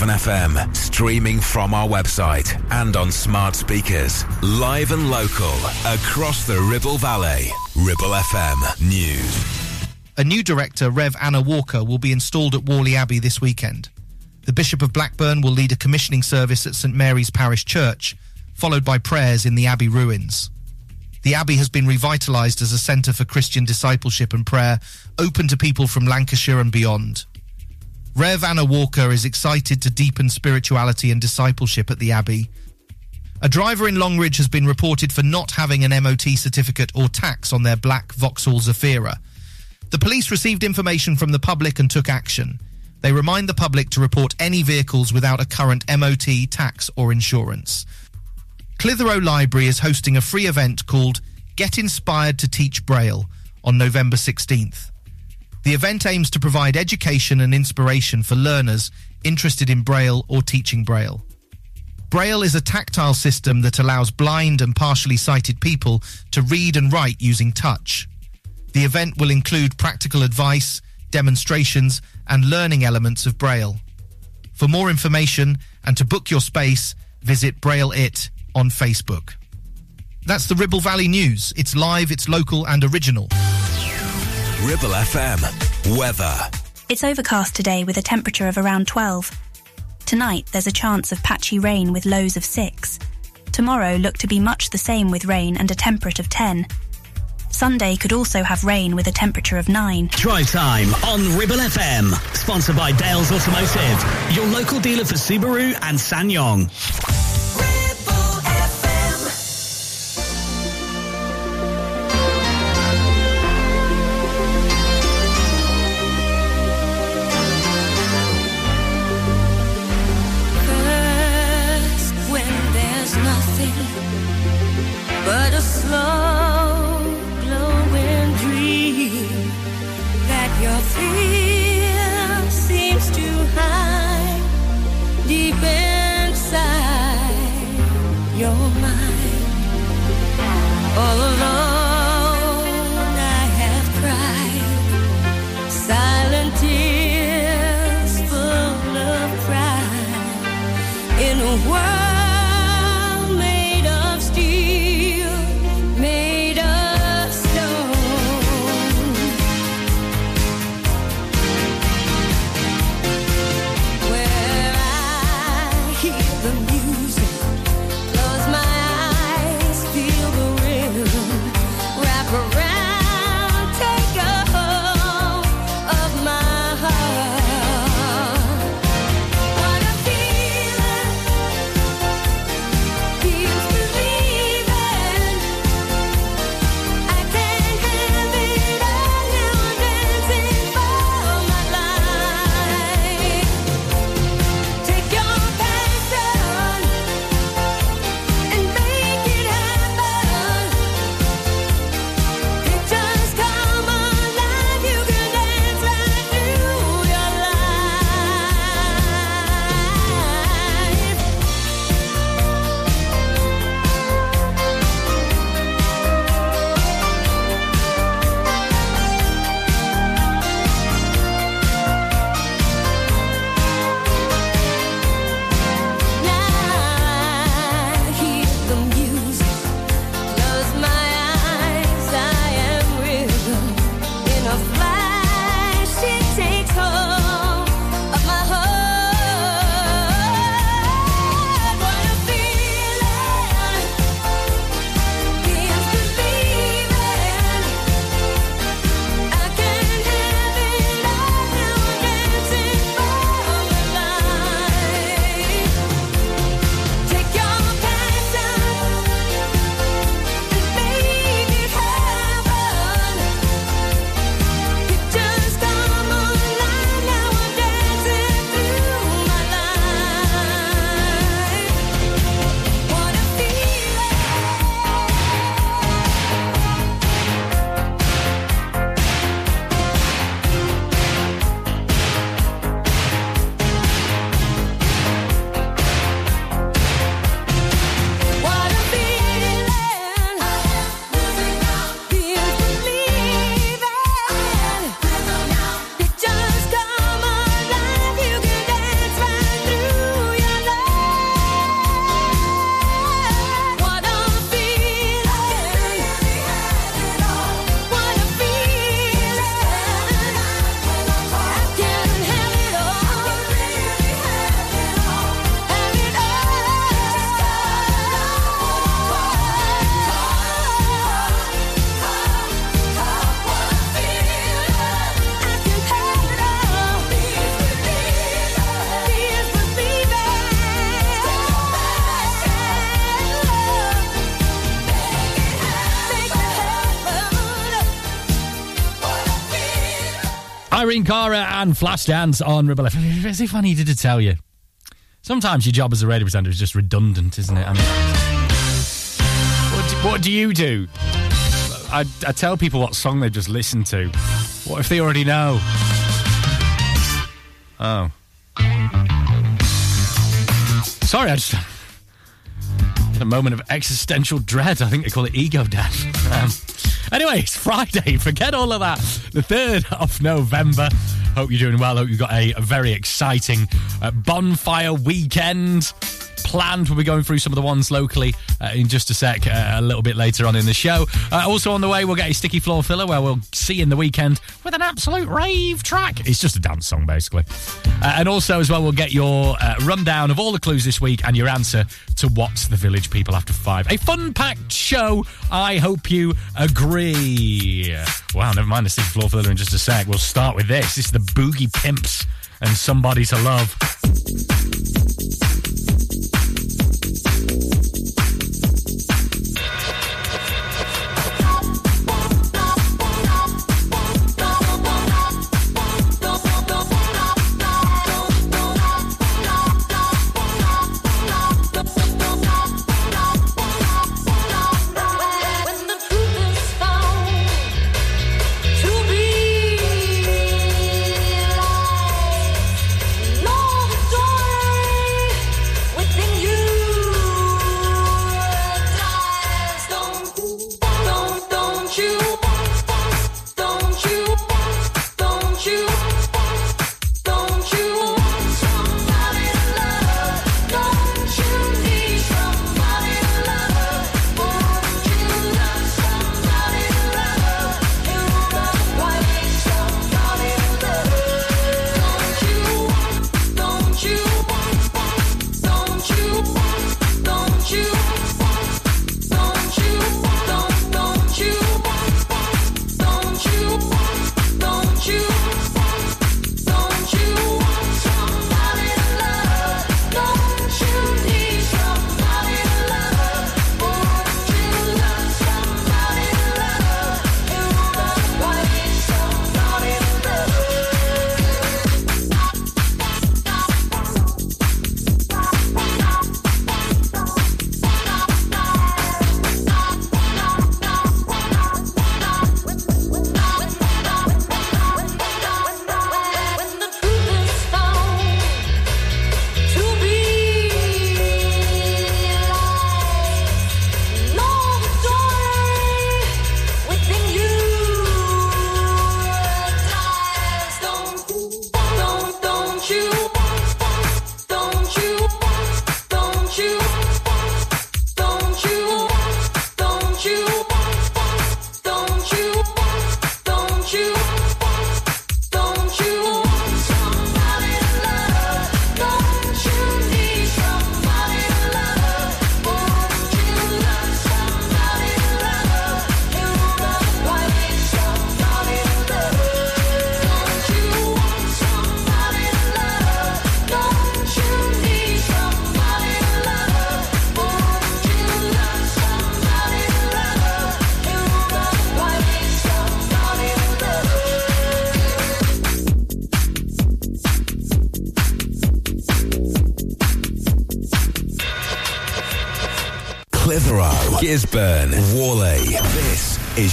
FM, streaming from our website and on smart speakers. Live and local across the Ribble Valley. Ribble FM News. A new director, Rev Anna Walker, will be installed at Whalley Abbey this weekend. The Bishop of Blackburn will lead a commissioning service at St Mary's Parish Church, followed by prayers in the Abbey ruins. The Abbey has been revitalised as a centre for Christian discipleship and prayer, open to people from Lancashire and beyond. Rev Anna Walker is excited to deepen spirituality and discipleship at the Abbey. A driver in Longridge has been reported for not having an MOT certificate or tax on their black Vauxhall Zafira. The police received information from the public and took action. They remind the public to report any vehicles without a current MOT, tax, or insurance. Clitheroe Library is hosting a free event called Get Inspired to Teach Braille on November 16th. The event aims to provide education and inspiration for learners interested in Braille or teaching Braille. Braille is a tactile system that allows blind and partially sighted people to read and write using touch. The event will include practical advice, demonstrations, and learning elements of Braille. For more information and to book your space, visit Braille It on Facebook. That's the Ribble Valley News. It's live, it's local, and original. Ribble FM. Weather. It's overcast today with a temperature of around 12. Tonight, there's a chance of patchy rain with lows of 6. Tomorrow, look to be much the same with rain and a temperate of 10. Sunday could also have rain with a temperature of 9. Drive time on Ribble FM. Sponsored by Dales Automotive, your local dealer for Subaru and SsangYong. All alone, Irene Cara and Flashdance on Ribble FM. As if I needed to tell you. Sometimes your job as a radio presenter is just redundant, isn't it? I mean, what do, what do you do? I, I tell people what song they just listened to. What if they already know? Oh. Sorry, I just had a moment of existential dread. I think they call it ego death. Um, anyway, it's Friday. Forget all of that. The 3rd of November. Hope you're doing well. Hope you've got a, very exciting uh, bonfire weekend planned. We'll be going through some of the ones locally uh, in just a sec, uh, a little bit later on in the show. Uh, also on the way, we'll get a sticky floor filler where we'll see in the weekend with an absolute rave track. It's just a dance song, basically. Uh, and also, as well, we'll get your uh, rundown of all the clues this week and your answer to what's the village people after five. A fun packed show. I hope you agree. Wow, never mind the sticky floor filler in just a sec. We'll start with this. This is the Boogie Pimps and Somebody to Love.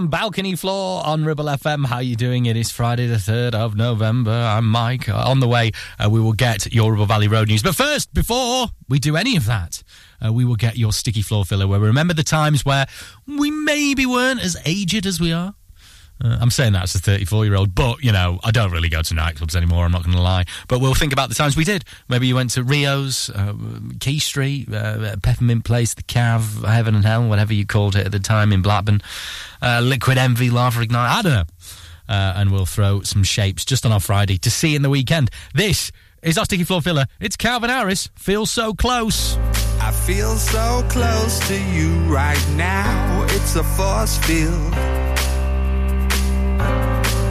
And Balcony Floor on Ribble FM. How you doing? It is Friday the 3rd of November. I'm Mike. Uh, On the way, uh, we will get your Ribble Valley Road news. But first, before we do any of that, uh, we will get your sticky floor filler where we remember the times where we maybe weren't as aged as we are. Uh, I'm saying that as a 34 year old, but you know, I don't really go to nightclubs anymore. I'm not going to lie. But we'll think about the times we did. Maybe you went to Rio's, uh, Key Street, uh, Peppermint Place, the Cav, Heaven and Hell, whatever you called it at the time in Blackburn, uh, Liquid Envy, Lava Ignite. I don't know. And we'll throw some shapes just on our Friday to see in the weekend. This is our sticky floor filler. It's Calvin Harris. Feels so close. I feel so close to you right now. It's a force field.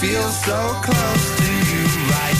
Feel so close to you right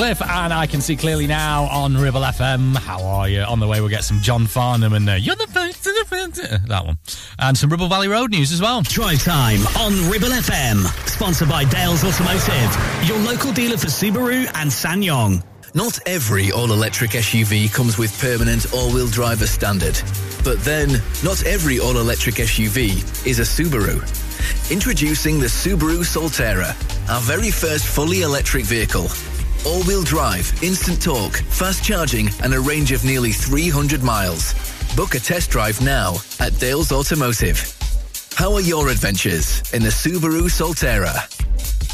Cliff and I Can See Clearly Now on Ribble FM. How are you? On the way, we'll get some John Farnham and uh, You're the First to the First. uh, That one. And some Ribble Valley Road news as well. Drive time on Ribble FM. Sponsored by Dales Automotive, your local dealer for Subaru and SsangYong. Not every all-electric SUV comes with permanent all-wheel drive as standard. But then, not every all-electric SUV is a Subaru. Introducing the Subaru Solterra, our very first fully electric vehicle. All-wheel drive, instant torque, fast charging, and a range of nearly 300 miles. Book a test drive now at Dales Automotive. How are your adventures in the Subaru Solterra?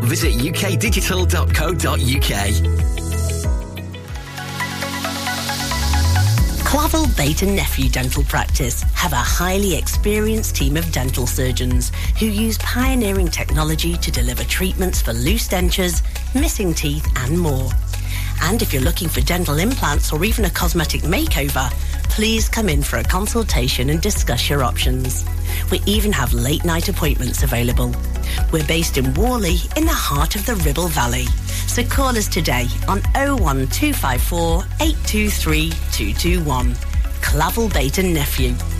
Visit ukdigital.co.uk. Clavel Bait and Nephew Dental Practice have a highly experienced team of dental surgeons who use pioneering technology to deliver treatments for loose dentures, missing teeth, and more. And if you're looking for dental implants or even a cosmetic makeover, please come in for a consultation and discuss your options. We even have late night appointments available. We're based in Whalley in the heart of the Ribble Valley. So call us today on 01254 823 221. Clavel Bait and Nephew,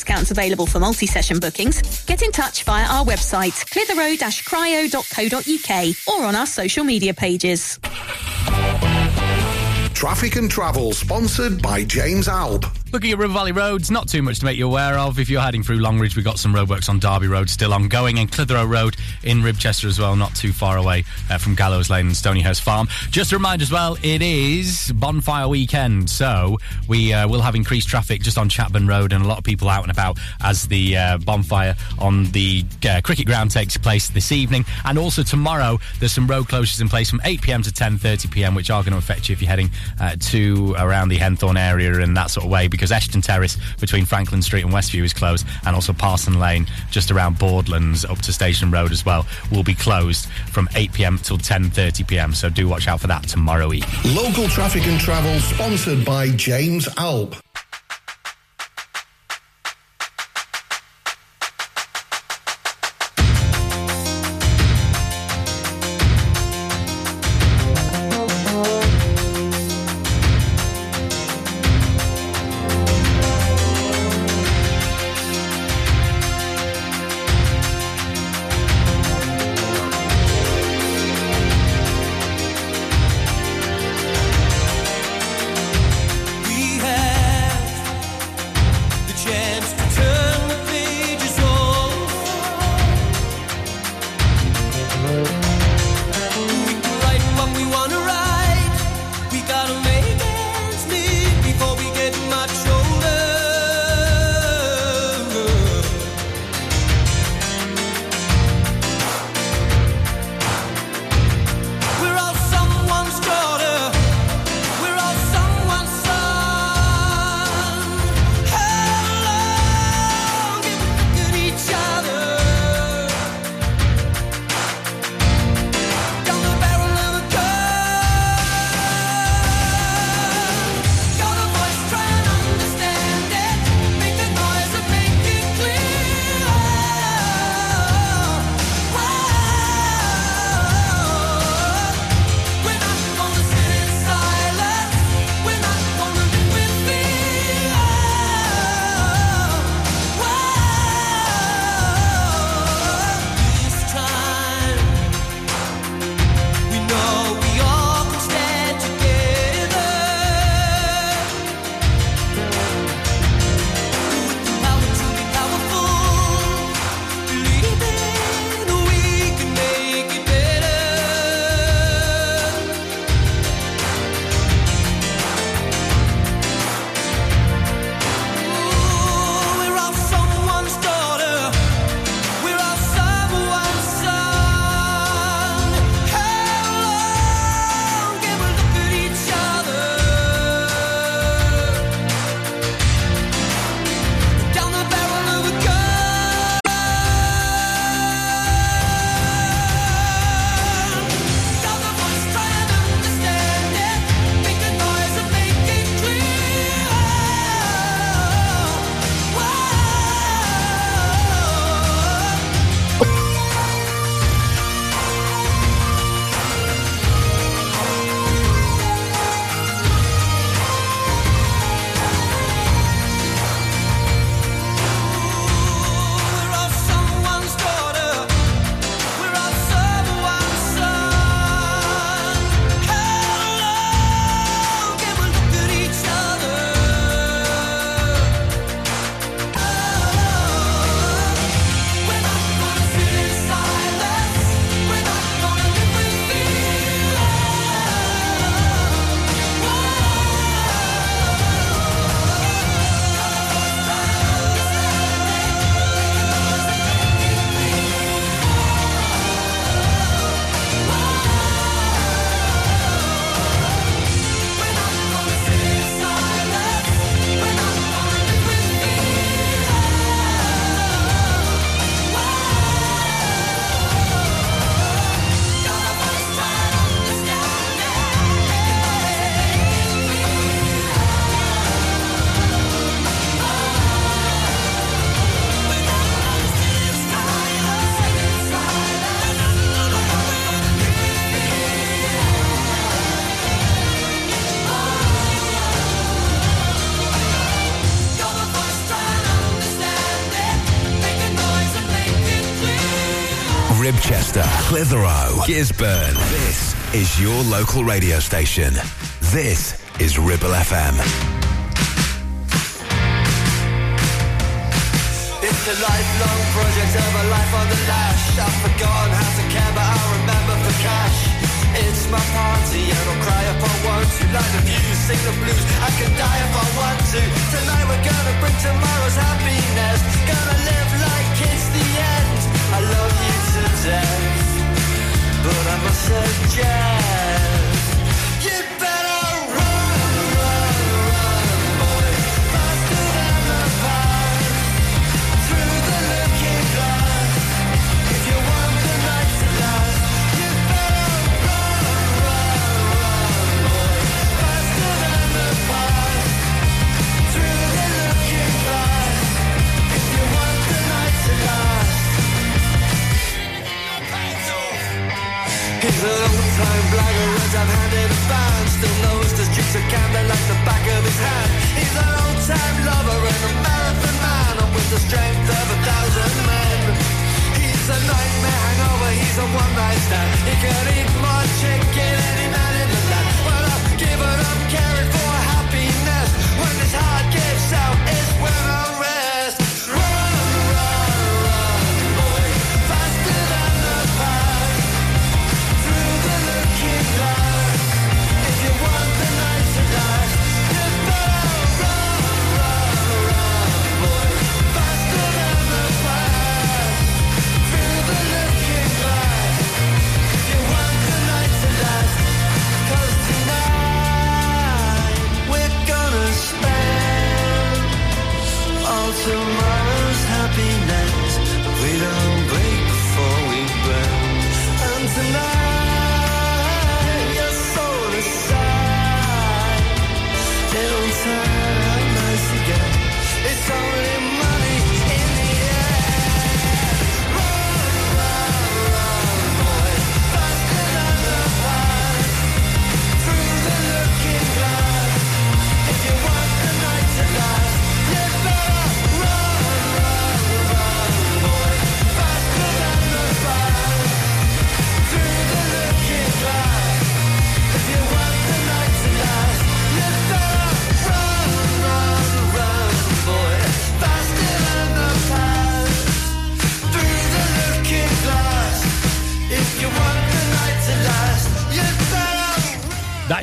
discounts available for multi-session bookings. Get in touch via our website, clitheroe-cryo.co.uk or on our social media pages. Traffic and Travel, sponsored by James Alb. Looking at Ribble Valley roads, not too much to make you aware of. If you're heading through Longridge, we've got some roadworks on Derby Road still ongoing, and Clitheroe Road in Ribchester as well, not too far away uh, from Gallows Lane and Stonyhurst Farm. Just a reminder as well, it is bonfire weekend, so we uh, will have increased traffic just on Chapman Road and a lot of people out and about as the uh, bonfire on the uh, cricket ground takes place this evening. And also tomorrow, there's some road closures in place from 8 pm to 10:30 pm, which are going to affect you if you're heading uh, to around the Henthorn area and that sort of way, because Ashton Terrace between Franklin Street and Westview is closed, and also Parson Lane just around Bawdlands up to Station Road as well will be closed from 8 pm till 10:30 pm. So do watch out for that tomorrow evening. Local Traffic and Travel, sponsored by James Alb. Clitheroe, Gisburn. This is your local radio station. This is Ribble FM. It's a lifelong project of a life on the lash. I've forgotten how to care, but I remember for cash. It's my party and I'll cry if I want to. Light the views, sing the blues. I can die if I want to. Tonight we're gonna bring tomorrow's happiness. Gonna live like it's the end. I love you to death, but I must suggest He's an old-time blackguard I've handed a fan Still knows the streets of Camden like the back of his hand. He's an old-time lover and a marathon man And with the strength of a thousand men. He's a nightmare hangover, he's a one-night stand. He can eat more chicken any man in the land. Well, I've given up caring for happiness. When this heart gives out, it's when all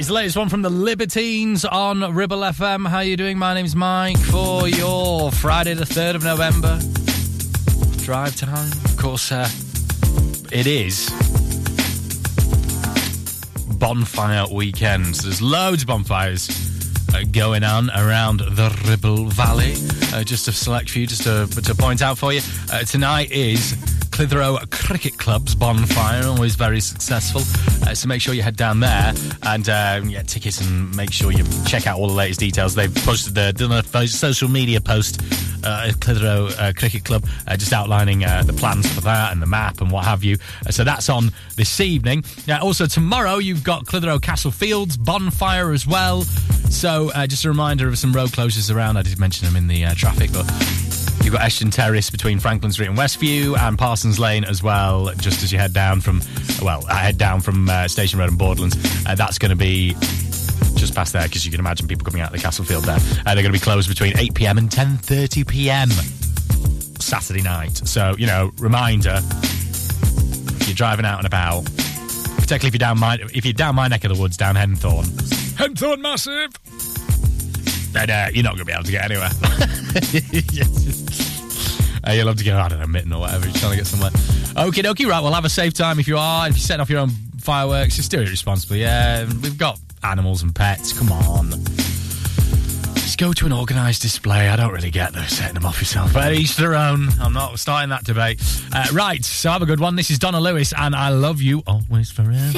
better. The latest one from the Libertines on Ribble FM. How you doing? My name's Mike for your Friday the 3rd of November. Drive time. Of course, uh, it is bonfire weekends. There's loads of bonfires uh, going on around the Ribble Valley. Uh, just a select few, just to, to point out for you. Uh, tonight is Clitheroe Cricket Club's bonfire, always very successful. Uh, so make sure you head down there and um, get tickets and make sure you check out all the latest details. They've posted the a social media post uh, Clitheroe uh, Cricket Club, uh, just outlining uh, the plans for that and the map and what have you. Uh, so that's on this evening. Uh, also tomorrow you've got Clitheroe Castle Fields bonfire as well. So uh, just a reminder of some road closures around. I did mention them in the uh, traffic, but You've got Ashton Terrace between Franklin Street and Westview, and Parsons Lane as well. Just as you head down from, well, I head down from uh, Station Road and Bawdlands. Uh, that's going to be just past there because you can imagine people coming out of the Castle Field there. Uh, they're going to be closed between 8 p.m. and 10:30 p.m. Saturday night. So you know, reminder: if you're driving out and about, particularly if you're down my if you're down my neck of the woods, down Henthorn, Henthorn massive. Then uh, you're not going to be able to get anywhere. Uh, you'll have to go, I don't know, Mitton or whatever. You're trying to get somewhere. Okie dokie, right. Well, have a safe time if you are. If you're setting off your own fireworks, just do it responsibly. Yeah, we've got animals and pets. Come on. Just go to an organised display. I don't really get those setting them off yourself. But each their own. I'm not starting that debate. Uh, right, so have a good one. This is Donna Lewis, and I love you always forever.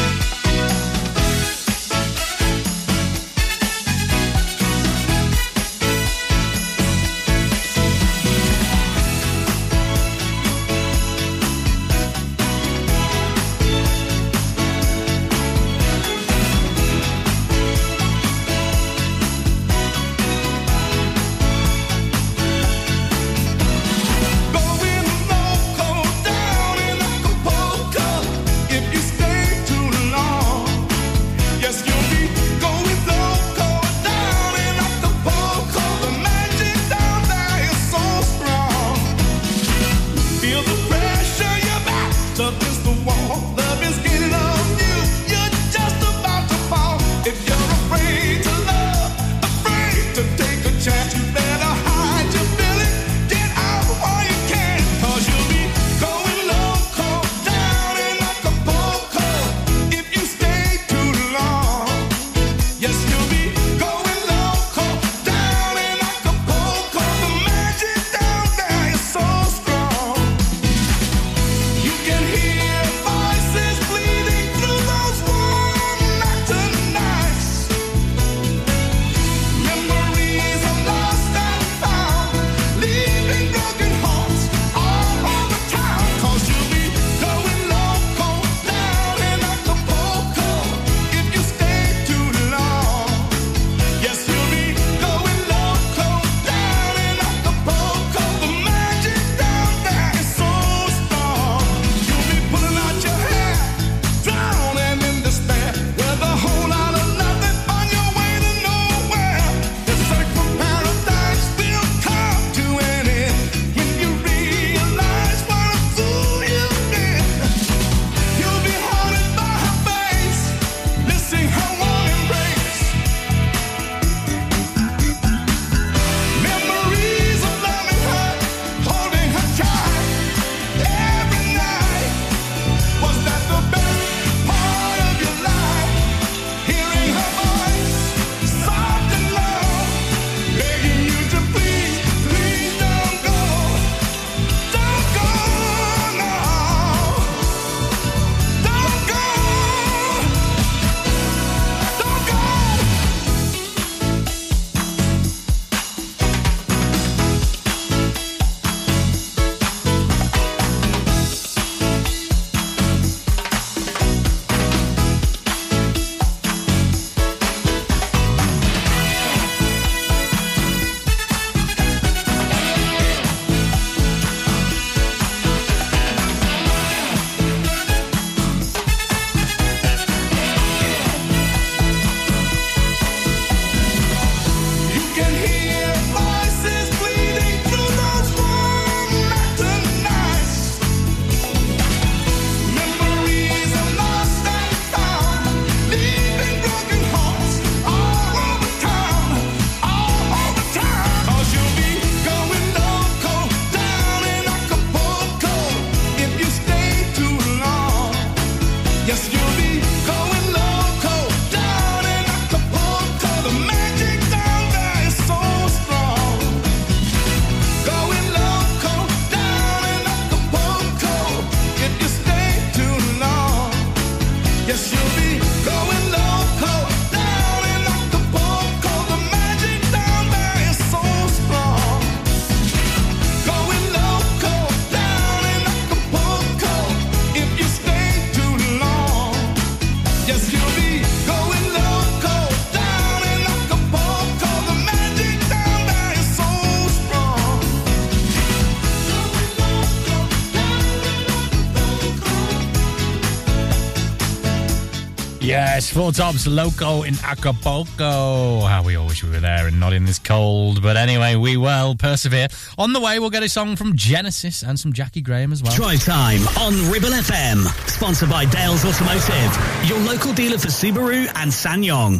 Yes, Four Tops Loco in Acapulco. How we all wish we were there and not in this cold. But anyway, we will persevere. On the way, we'll get a song from Genesis and some Jaki Graham as well. Drive time on Ribble FM. Sponsored by Dales Automotive, your local dealer for Subaru and SsangYong.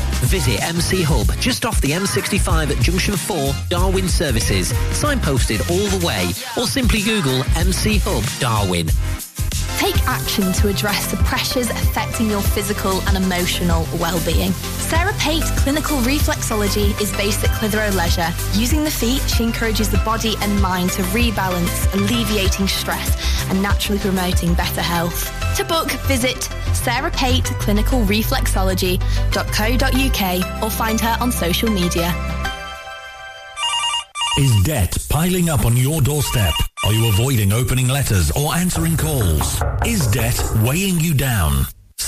Visit MC Hub just off the M65 at Junction 4, Darwen Services, signposted all the way, or simply Google MC Hub Darwen. Take action to address the pressures affecting your physical and emotional well-being. Sarah Pate Clinical Reflexology is based at Clitheroe Leisure. Using the feet, she encourages the body and mind to rebalance, alleviating stress and naturally promoting better health. To book, visit sarahpateclinicalreflexology.co.uk or find her on social media. Is debt piling up on your doorstep? Are you avoiding opening letters or answering calls? Is debt weighing you down?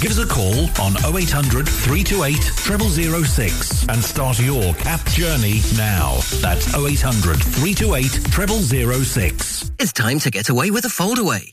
Give us a call on 0800 328 0006 and start your CAP journey now. That's 0800 328 0006. It's time to get away with a foldaway.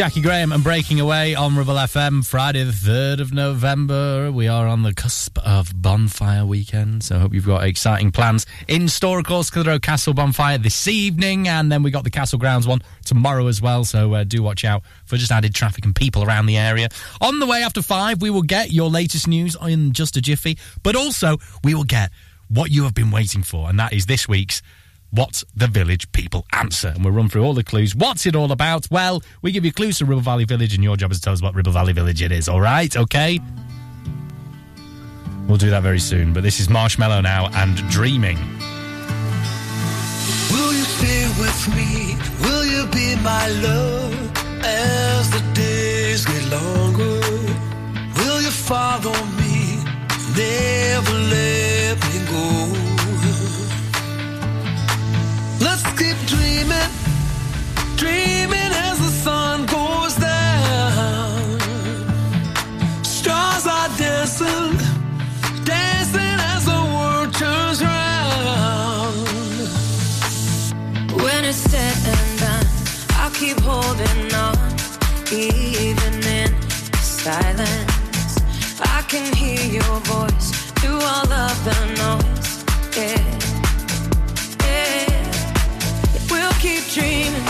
Jaki Graham and Breaking Away on Ribble FM, Friday the 3rd of November. We are on the cusp of Bonfire Weekend, so I hope you've got exciting plans in store. Of course, Clitheroe Castle Bonfire this evening, and then we got the Castle Grounds one tomorrow as well, so uh, do watch out for just added traffic and people around the area. On the way after five, we will get your latest news in just a jiffy, but also we will get what you have been waiting for, and that is this week's What's the Village People Answer? And we'll run through all the clues. What's it all about? Well, we give you clues to Ribble Valley Village, and your job is to tell us what Ribble Valley Village it is, all right? Okay? We'll do that very soon. But this is Marshmello now and Dreaming. Will you stay with me? Will you be my love as the days get longer? Will you follow me? Never let me go. Dreaming, dreaming as the sun goes down. Stars are dancing, dancing as the world turns round. When it's said and done, I'll keep holding on, even in silence. I can hear your voice through all of the noise. Yeah. Dreaming,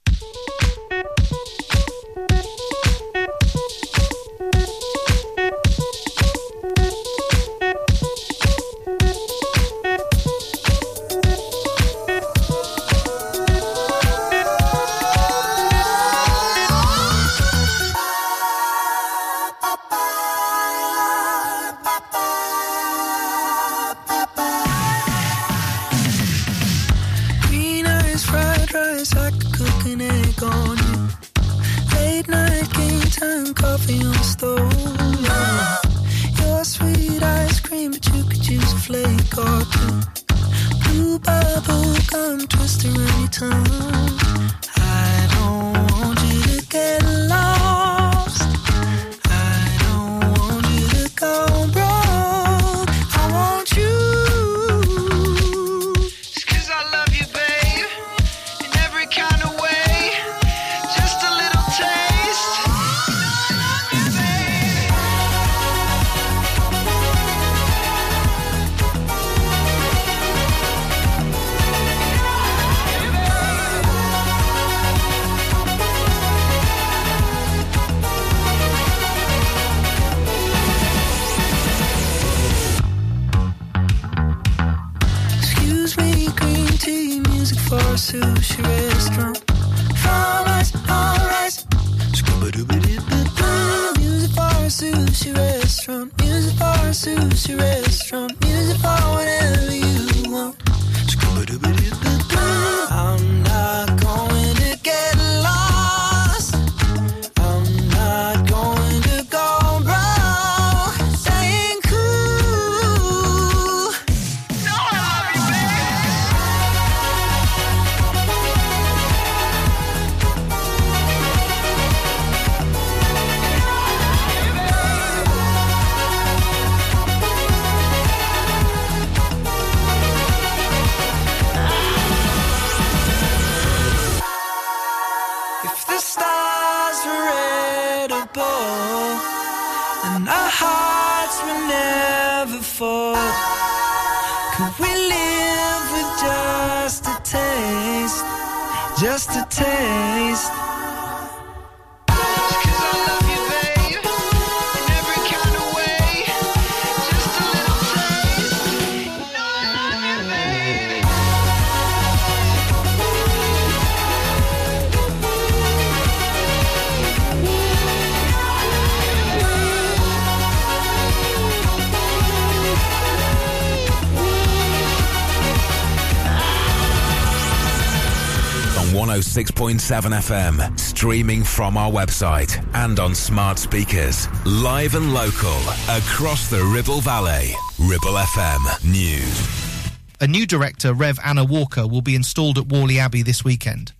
106.7 FM, streaming from our website and on smart speakers. Live and local, across the Ribble Valley. Ribble FM News. A new director, Rev Anna Walker, will be installed at Whalley Abbey this weekend.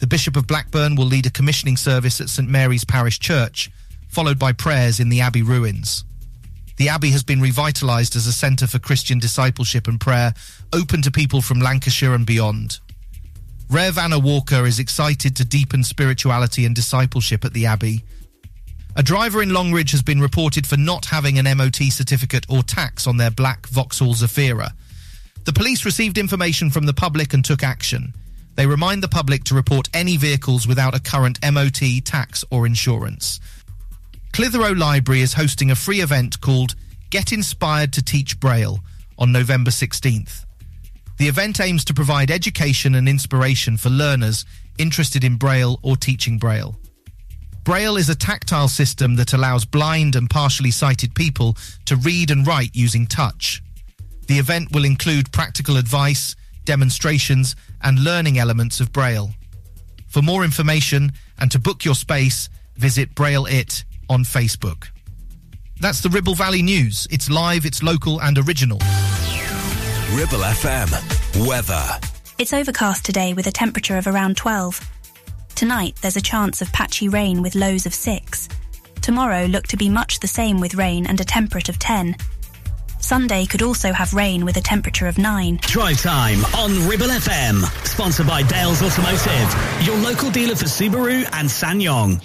The Bishop of Blackburn will lead a commissioning service at St Mary's Parish Church, followed by prayers in the Abbey ruins. The Abbey has been revitalised as a centre for Christian discipleship and prayer, open to people from Lancashire and beyond. Rev Anna Walker is excited to deepen spirituality and discipleship at the Abbey. A driver in Longridge has been reported for not having an MOT certificate or tax on their black Vauxhall Zafira. The police received information from the public and took action. They remind the public to report any vehicles without a current MOT, tax, or insurance. Clitheroe Library is hosting a free event called Get Inspired to Teach Braille on November 16th. The event aims to provide education and inspiration for learners interested in Braille or teaching Braille. Braille is a tactile system that allows blind and partially sighted people to read and write using touch. The event will include practical advice, demonstrations, and learning elements of Braille. For more information and to book your space, visit Braille It on Facebook. That's the Ribble Valley News. It's live, it's local, and original. Ribble FM. Weather. It's overcast today with a temperature of around 12. Tonight, there's a chance of patchy rain with lows of 6. Tomorrow, look to be much the same with rain and a temperate of 10. Sunday could also have rain with a temperature of 9. Drive time on Ribble FM. Sponsored by Dales Automotive, your local dealer for Subaru and SsangYong.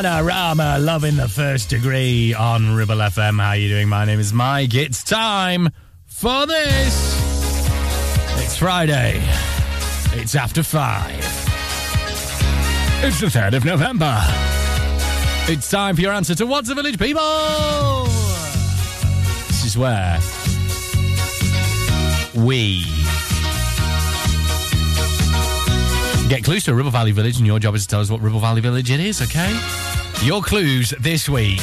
Free. Bananarama, loving the first degree on Ribble FM. How you doing? My name is Mike. It's time for this. It's Friday. It's after five. It's the 3rd of November. It's time for your answer to What's a Village People? This is where we get clues to a Ribble Valley Village, and your job is to tell us what Ribble Valley Village it is, okay? Your clues this week.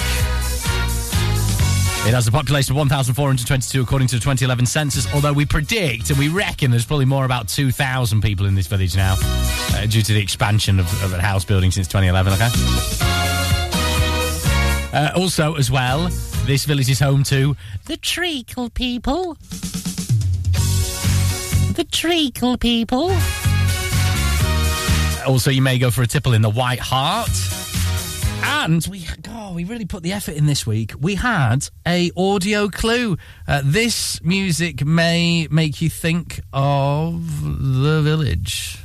It has a population of 1,422 according to the 2011 census, although we predict and we reckon there's probably more about 2,000 people in this village now uh, due to the expansion of, of a house building since 2011, okay? Uh, also, as well, this village is home to the Treacle people. The Treacle people. Also, you may go for a tipple in the White Hart. And we, God, we really put the effort in this week. We had a audio clue. Uh, this music may make you think of the village.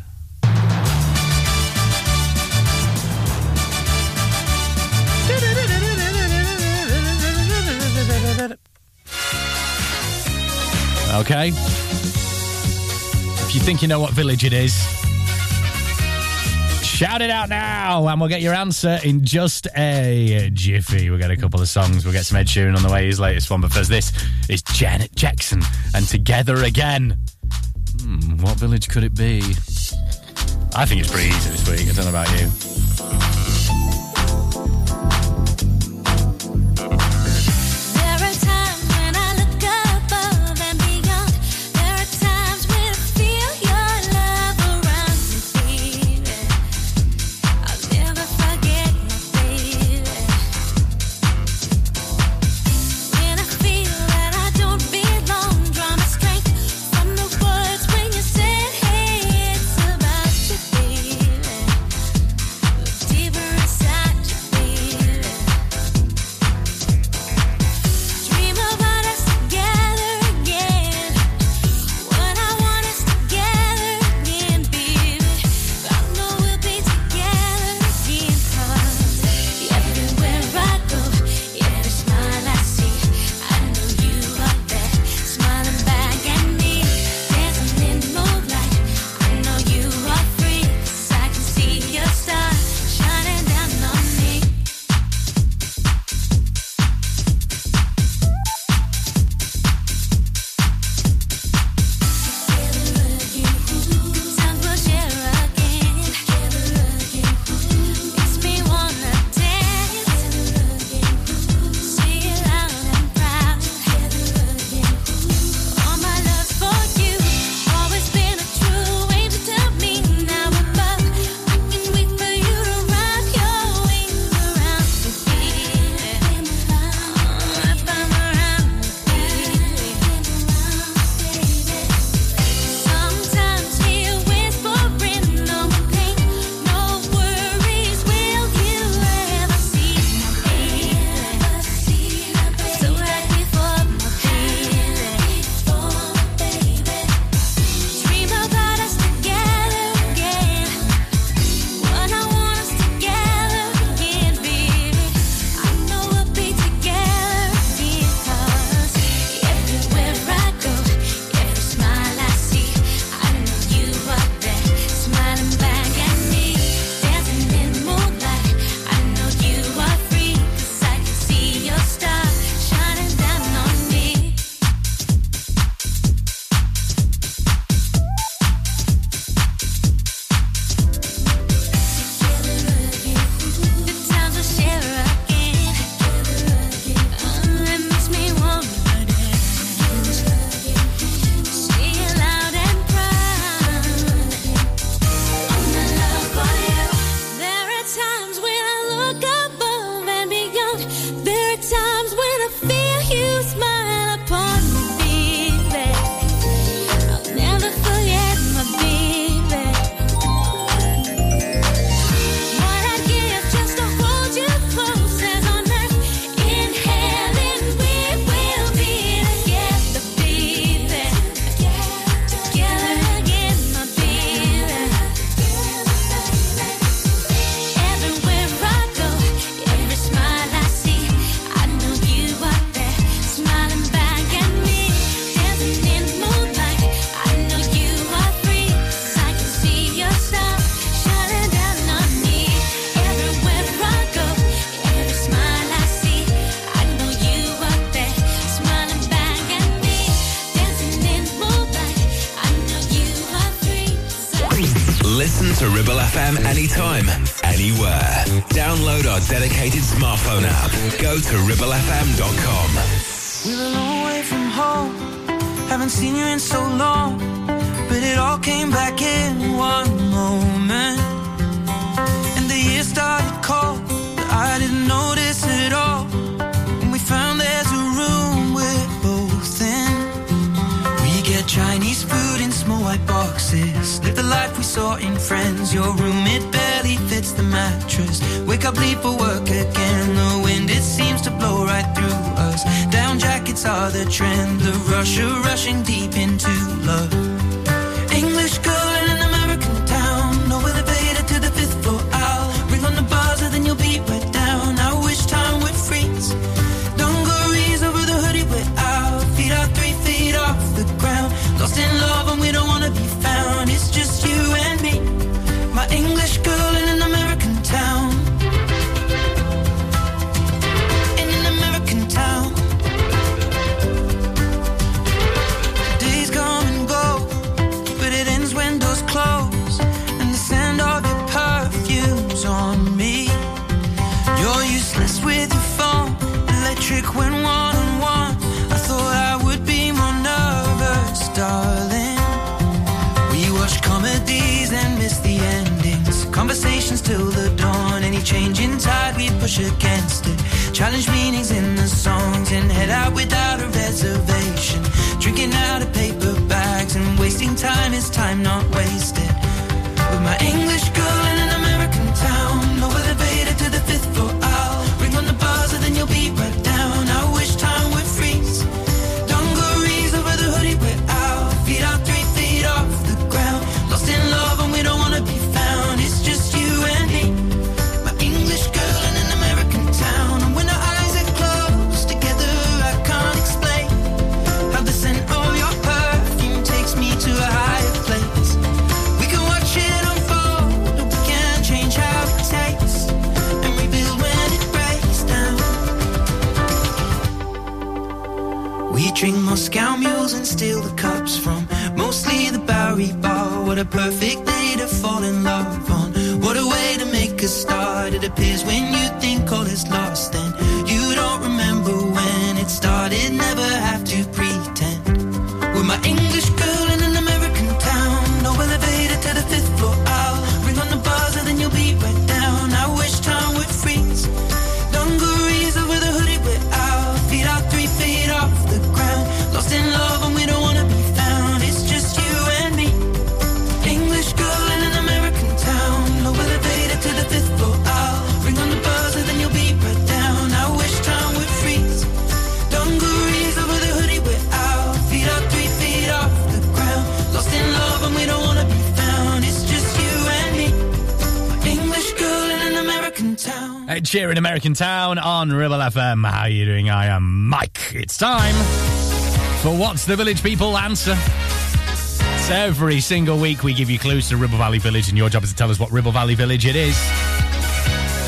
Okay. If you think you know what village it is, shout it out now, and we'll get your answer in just a jiffy. We'll get a couple of songs. We'll get some Ed Sheeran on the way, his latest one. But first, this is Janet Jackson and Together Again. Hmm, what village could it be? I think it's pretty easy this week. I don't know about you. Again. The wind, it seems to blow right through us. Down jackets are the trend. The rush of rushing deep into love. Against it. Challenge meanings in the songs and head out without a reservation. Drinking out of paper bags and wasting time is time not wasted. With my English girl perfect day to fall in love on. What a way to make a start. It appears when you think Ed Sheeran, American Town on Ribble FM. How are you doing? I am Mike. It's time for What's the Village People Answer. So every single week we give you clues to Ribble Valley Village, and your job is to tell us what Ribble Valley Village it is.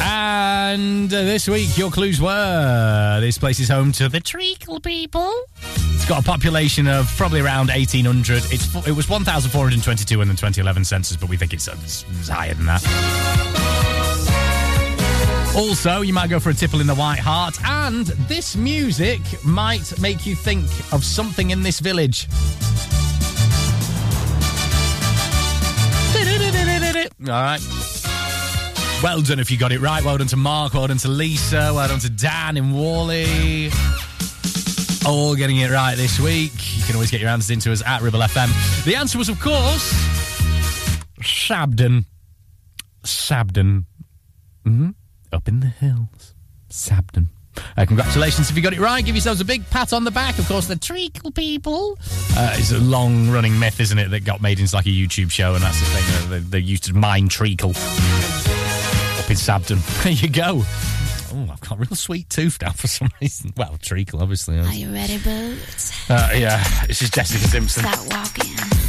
And uh, this week your clues were this place is home to the Treacle people. It's got a population of probably around 1,800. It's, it was 1,422 in the 2011 census, but we think it's, it's, it's higher than that. Also, you might go for a tipple in the White Hart, and this music might make you think of something in this village. All right. Well done if you got it right. Well done to Mark. Well done to Lisa. Well done to Dan in Whalley. All getting it right this week. You can always get your answers into us at Ribble FM. The answer was, of course, Sabden. Sabden. hmm Up in the hills. Sabden. Uh, congratulations if you got it right. Give yourselves a big pat on the back. Of course, the Treacle people. Uh, it's a long running myth, isn't it, that got made into like a YouTube show, and that's the thing. uh, They, they used to mine treacle up in Sabden. There you go. Oh, I've got a real sweet tooth now for some reason. Well, treacle, obviously. Are you ready, Boots? Uh, yeah, this is Jessica Simpson. Start walking.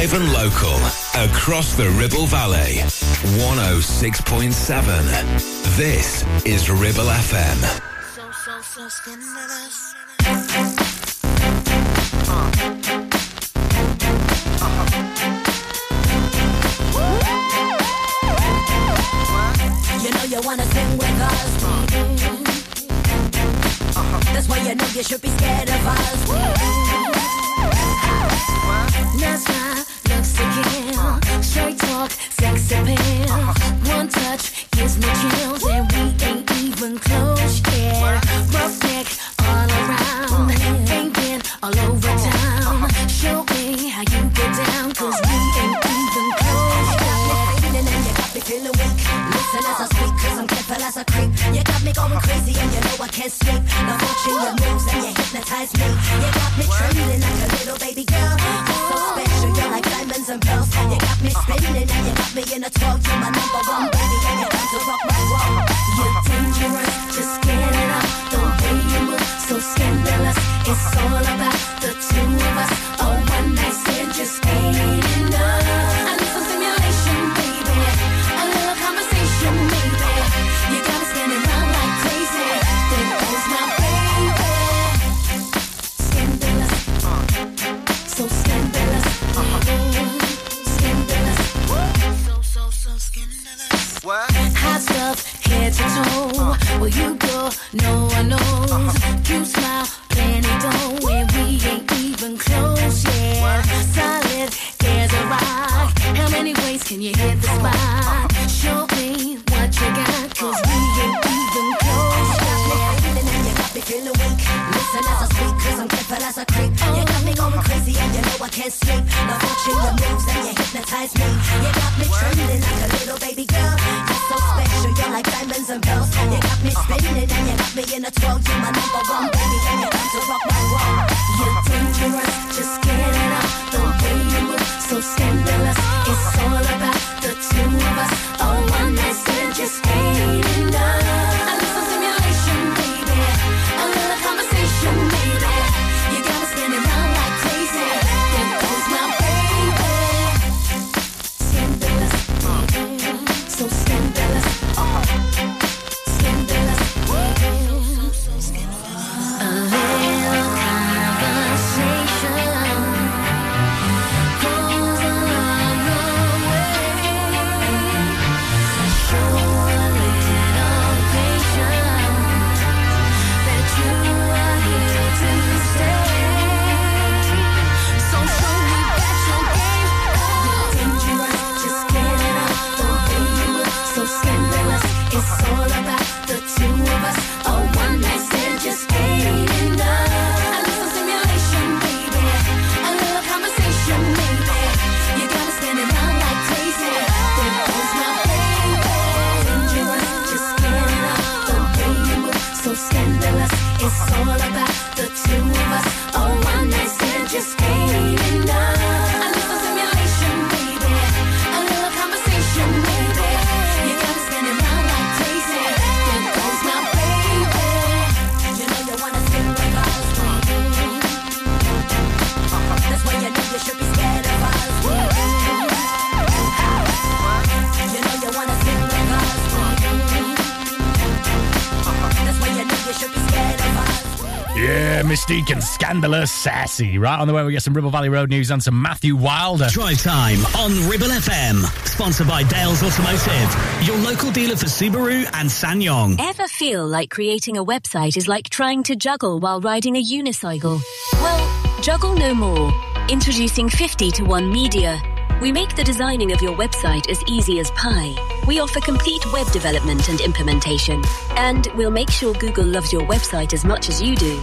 live and local across the Ribble Valley. 106.7. This is Ribble FM. So, so, so You know you wanna sing with us. Mm-hmm. Uh-huh. That's why you know you should be scared of us. Mm-hmm. That's right. Straight talk, sex appeal. One touch gives me chills, and we ain't even close yet. Rough neck all around, ain't been all over town. Show me how you get down, cause we ain't even close yet. Feeling and you got me feeling weak. Listen as I speak, cause I'm careful as I creep. You got me going crazy, and you know I can't sleep. Now watching your moves, and you hypnotize me. in a 12, you're my number one. Mis-Teeq and Scandalous Sassy. Right on the way, we get some Ribble Valley Road news and some Matthew Wilder. Drive time on Ribble FM. Sponsored by Dales Automotive, your local dealer for Subaru and SsangYong. Ever feel like creating a website is like trying to juggle while riding a unicycle? Well, juggle no more. Introducing 50 to 1 Media. We make the designing of your website as easy as pie. We offer complete web development and implementation. And we'll make sure Google loves your website as much as you do.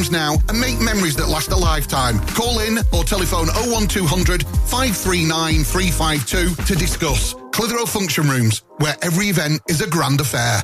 now and make memories that last a lifetime. Call in or telephone 01200 539 352 to discuss. Clitheroe Function Rooms, where every event is a grand affair.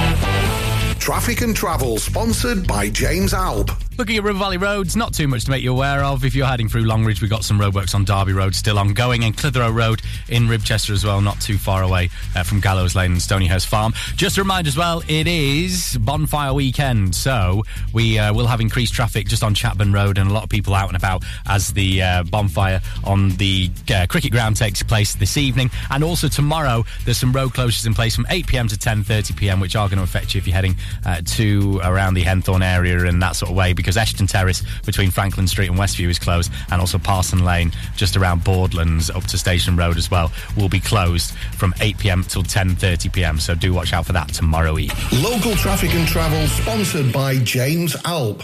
Traffic and Travel, sponsored by James Alb. Looking at Ribble Valley roads, not too much to make you aware of. If you're heading through Longridge, we've got some roadworks on Derby Road still ongoing, and Clitheroe Road in Ribchester as well, not too far away uh, from Gallows Lane and Stonyhurst Farm. Just a reminder as well, it is bonfire weekend, so we uh, will have increased traffic just on Chatburn Road and a lot of people out and about as the uh, bonfire on the uh, cricket ground takes place this evening. And also tomorrow, there's some road closures in place from 8 pm to 10:30 pm, which are going to affect you if you're heading uh, to around the Henthorn area and that sort of way because Eshton Terrace between Franklin Street and Westview is closed and also Parson Lane just around Bawdlands up to Station Road as well will be closed from 8pm till 10.30pm so do watch out for that tomorrow evening. Local traffic and travel sponsored by James Alp.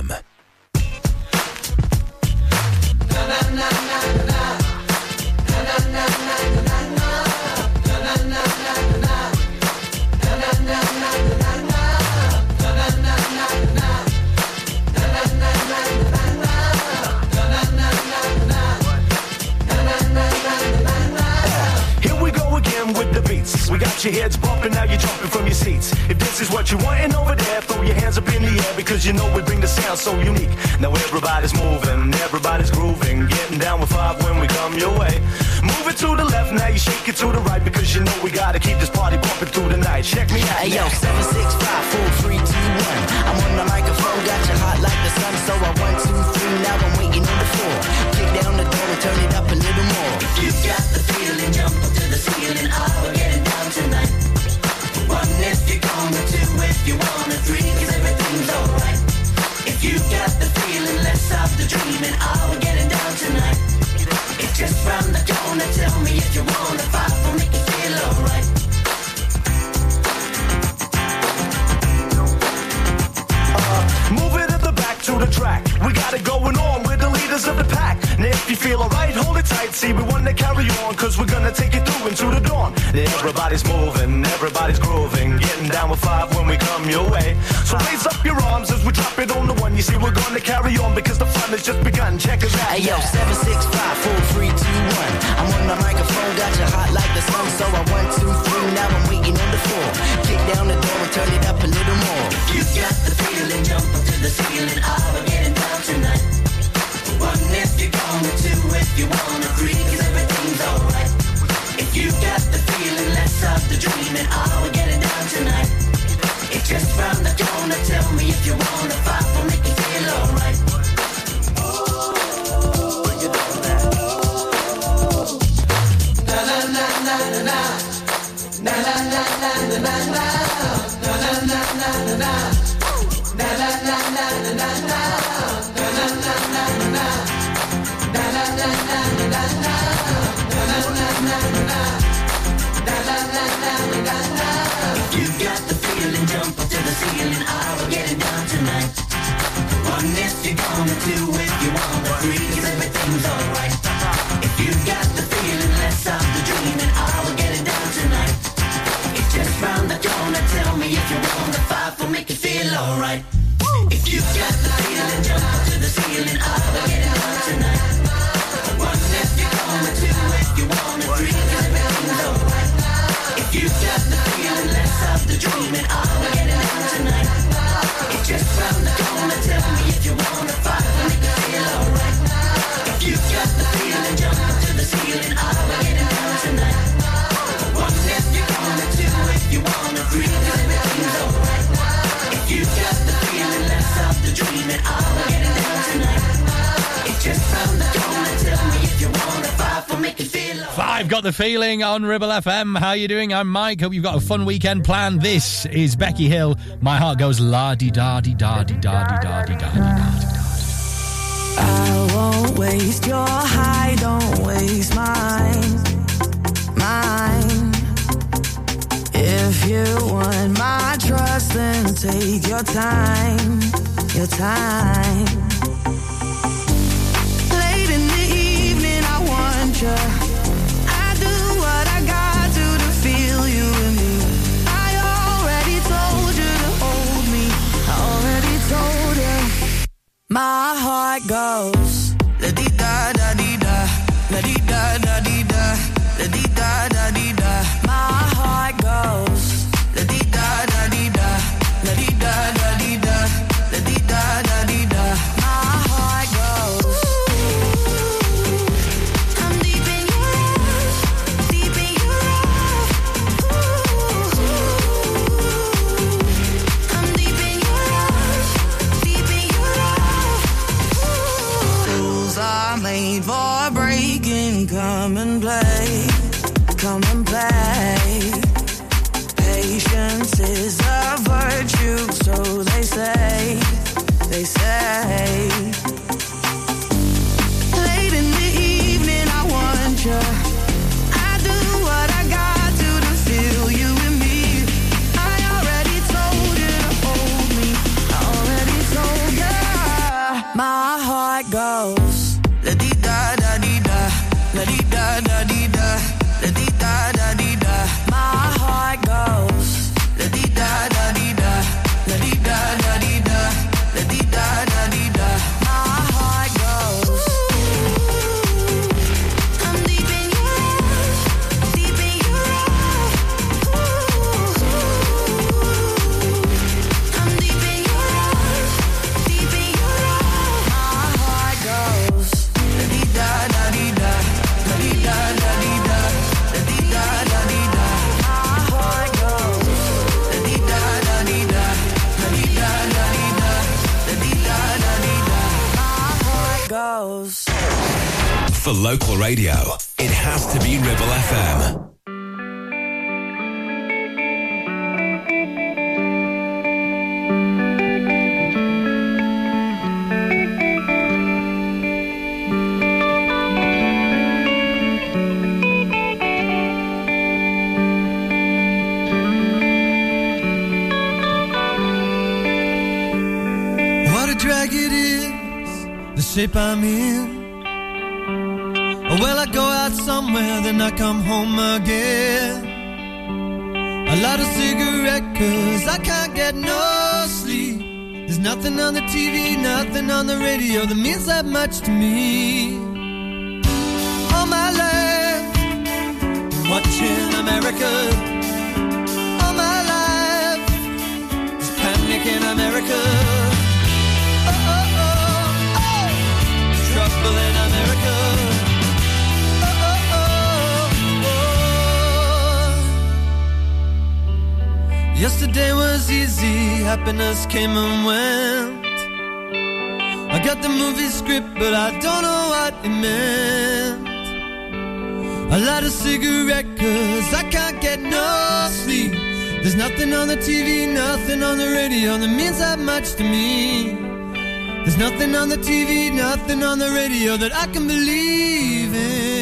to carry on, cause we're gonna take it through into the dawn. Everybody's moving, everybody's grooving, getting down with five when we come your way. So raise up your arms as we drop it on the one. You see, we're gonna carry on because the fun has just begun. Check us out. Hey yo, 7654321. I'm on the microphone, got you hot like the sun, so I one, two, three, now I'm waiting on the floor. Kick down the door and turn it up a little more. You got the feeling, jump to the ceiling. I do it. got the feeling on Ribble FM. How you doing? I'm Mike. Hope you've got a fun weekend planned. This is Becky Hill. My heart goes la di da di da di da di da di da di da di da. I won't waste your high, don't waste mine, mine. If you want my trust, then take your time, your time. Late in the evening, I want you. My heart goes. Da -da -da. the radio that means that much to me. All my life, watching America. All my life, it's panic in America. Oh, oh, oh, oh, trouble in America. Oh, oh, oh, oh. Yesterday was easy, happiness came and went script, but I don't know what it meant. I light a cigarette cause I can't get no sleep. There's nothing on the TV, nothing on the radio that means that much to me. There's nothing on the TV, nothing on the radio that I can believe in.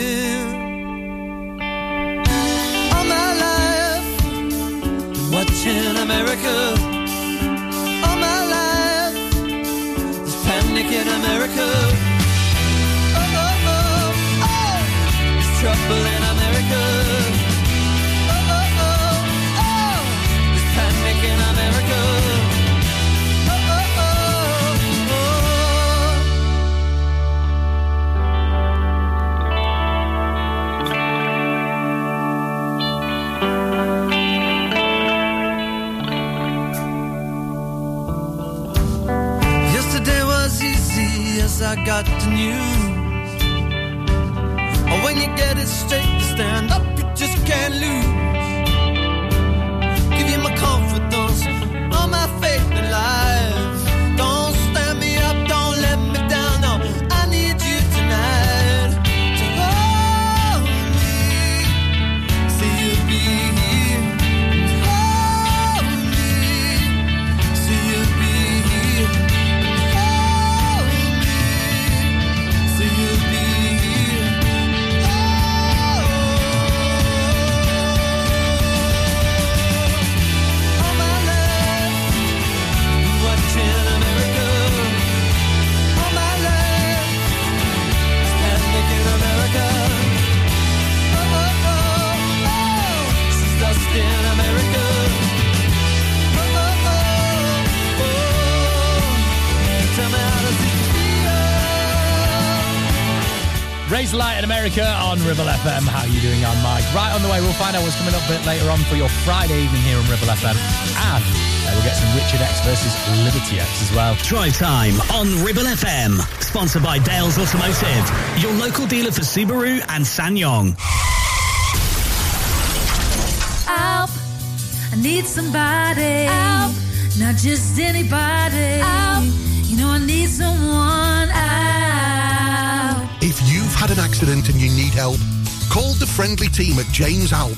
Way, we'll find out what's coming up a bit later on for your Friday evening here on Ribble FM. And uh, we'll get some Richard X versus Liberty X as well. Drive time on Ribble FM. Sponsored by Dales Automotive, your local dealer for Subaru and SsangYong. Help. I need somebody. Help. Not just anybody. Help. You know, I need someone. Help. If you've had an accident and you need help, call the friendly team at James Alp.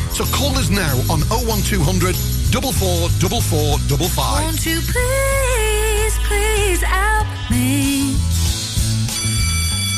So call us now on 01200 444455. Won't you please, please help me?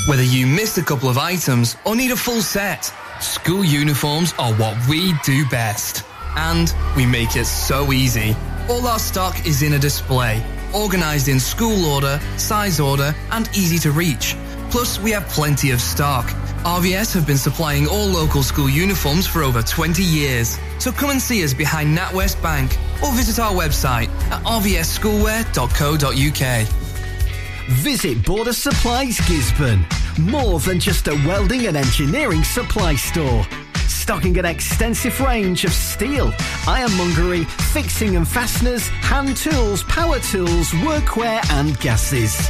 Whether you missed a couple of items or need a full set, school uniforms are what we do best. And we make it so easy. All our stock is in a display, organized in school order, size order, and easy to reach. Plus, we have plenty of stock. RVS have been supplying all local school uniforms for over 20 years. So come and see us behind NatWest Bank or visit our website at rvsschoolwear.co.uk. Visit Border Supplies Gisburn. More than just a welding and engineering supply store. Stocking an extensive range of steel, ironmongery, fixing and fasteners, hand tools, power tools, workwear and gases.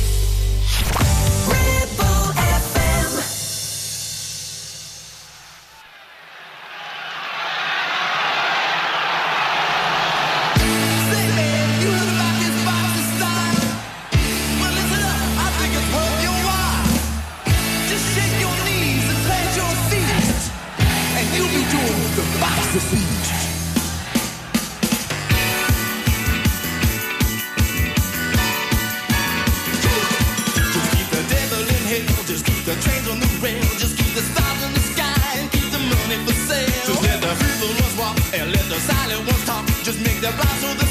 the blossom.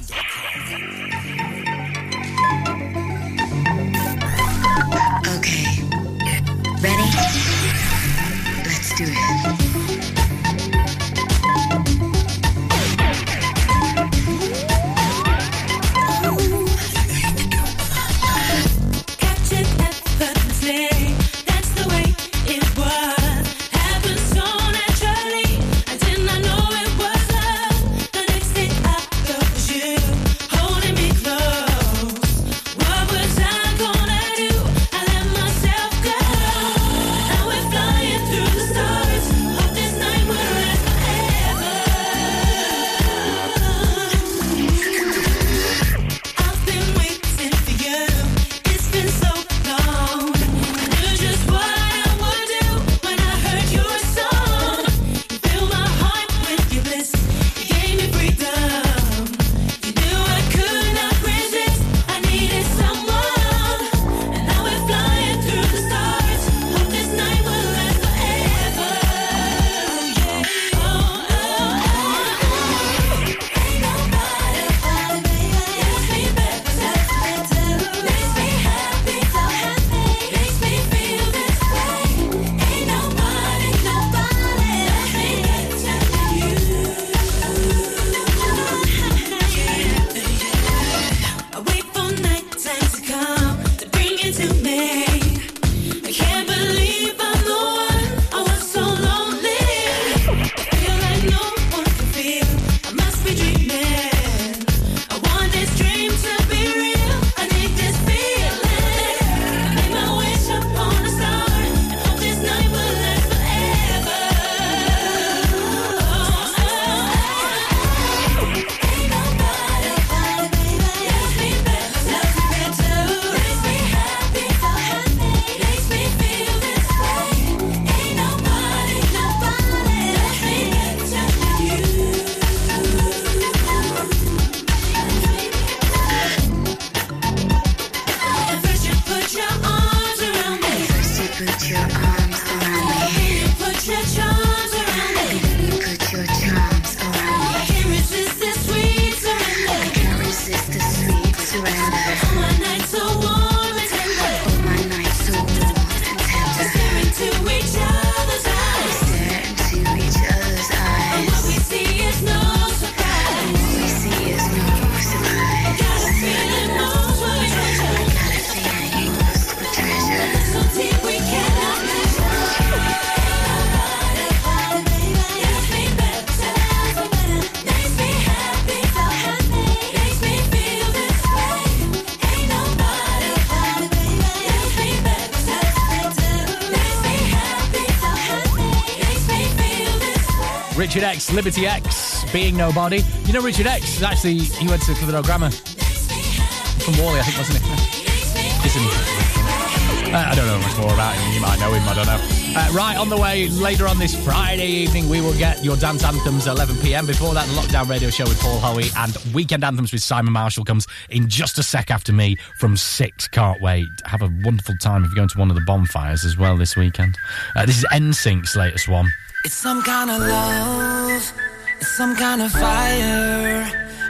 Richard X, Liberty X, Being Nobody. You know Richard X is actually he went to Clitheroe Grammar from Whalley, I think, wasn't he? Isn't he? Uh, I don't know much more about him. You might know him. I don't know. Uh, right, on the way later on this Friday evening, we will get your dance anthems 11 p.m. Before that, the Lockdown Radio Show with Paul Howie and Weekend Anthems with Simon Marshall comes in just a sec after me from 6. Can't wait. Have a wonderful time if you're going to one of the bonfires as well this weekend. Uh, this is NSYNC's latest one. It's some kind of love, it's some kind of fire.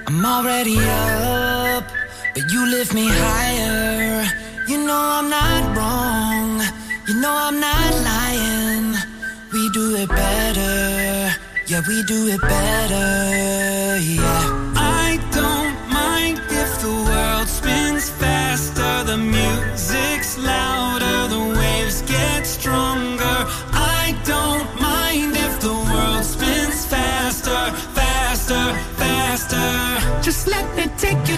I'm already up, but you lift me higher. You know I'm not wrong, you know I'm not lying. We do it better, yeah, we do it better, yeah. I don't mind if the world spins faster, the music's louder. faster, faster. Just let me take you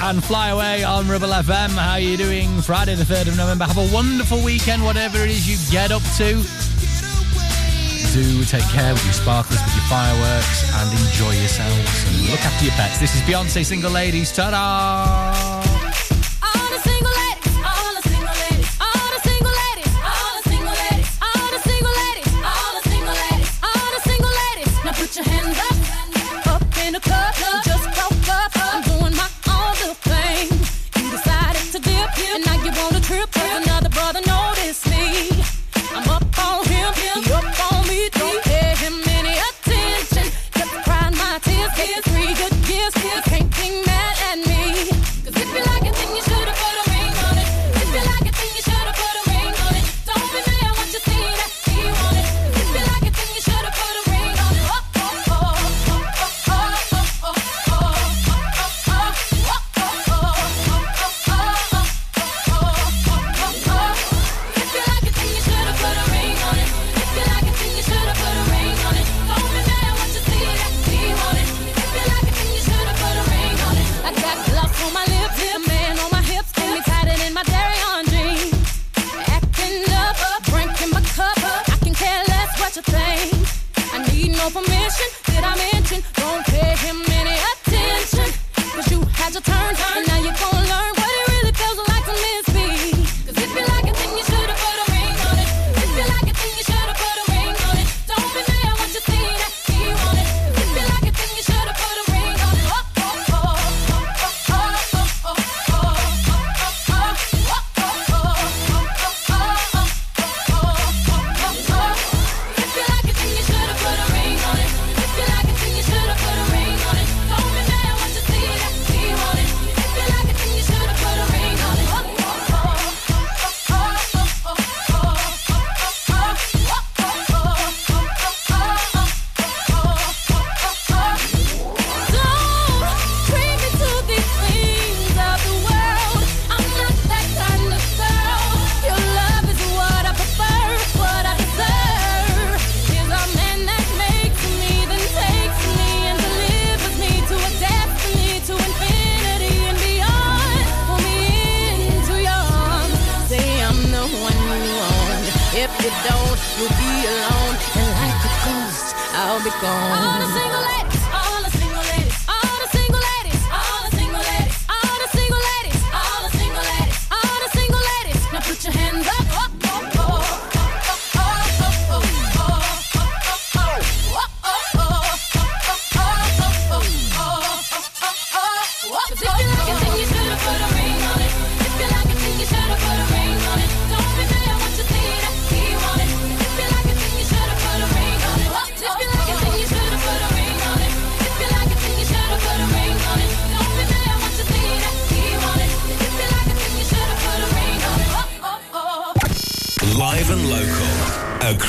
and Fly Away on Ribble FM. How are you doing? Friday the 3rd of November. Have a wonderful weekend, whatever it is you get up to. Do take care with your sparklers, with your fireworks, and enjoy yourselves. And look after your pets. This is Beyonce Single Ladies. Ta-da!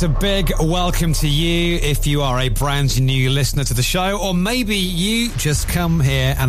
It's a big welcome to you if you are a brand new listener to the show, or maybe you just come here and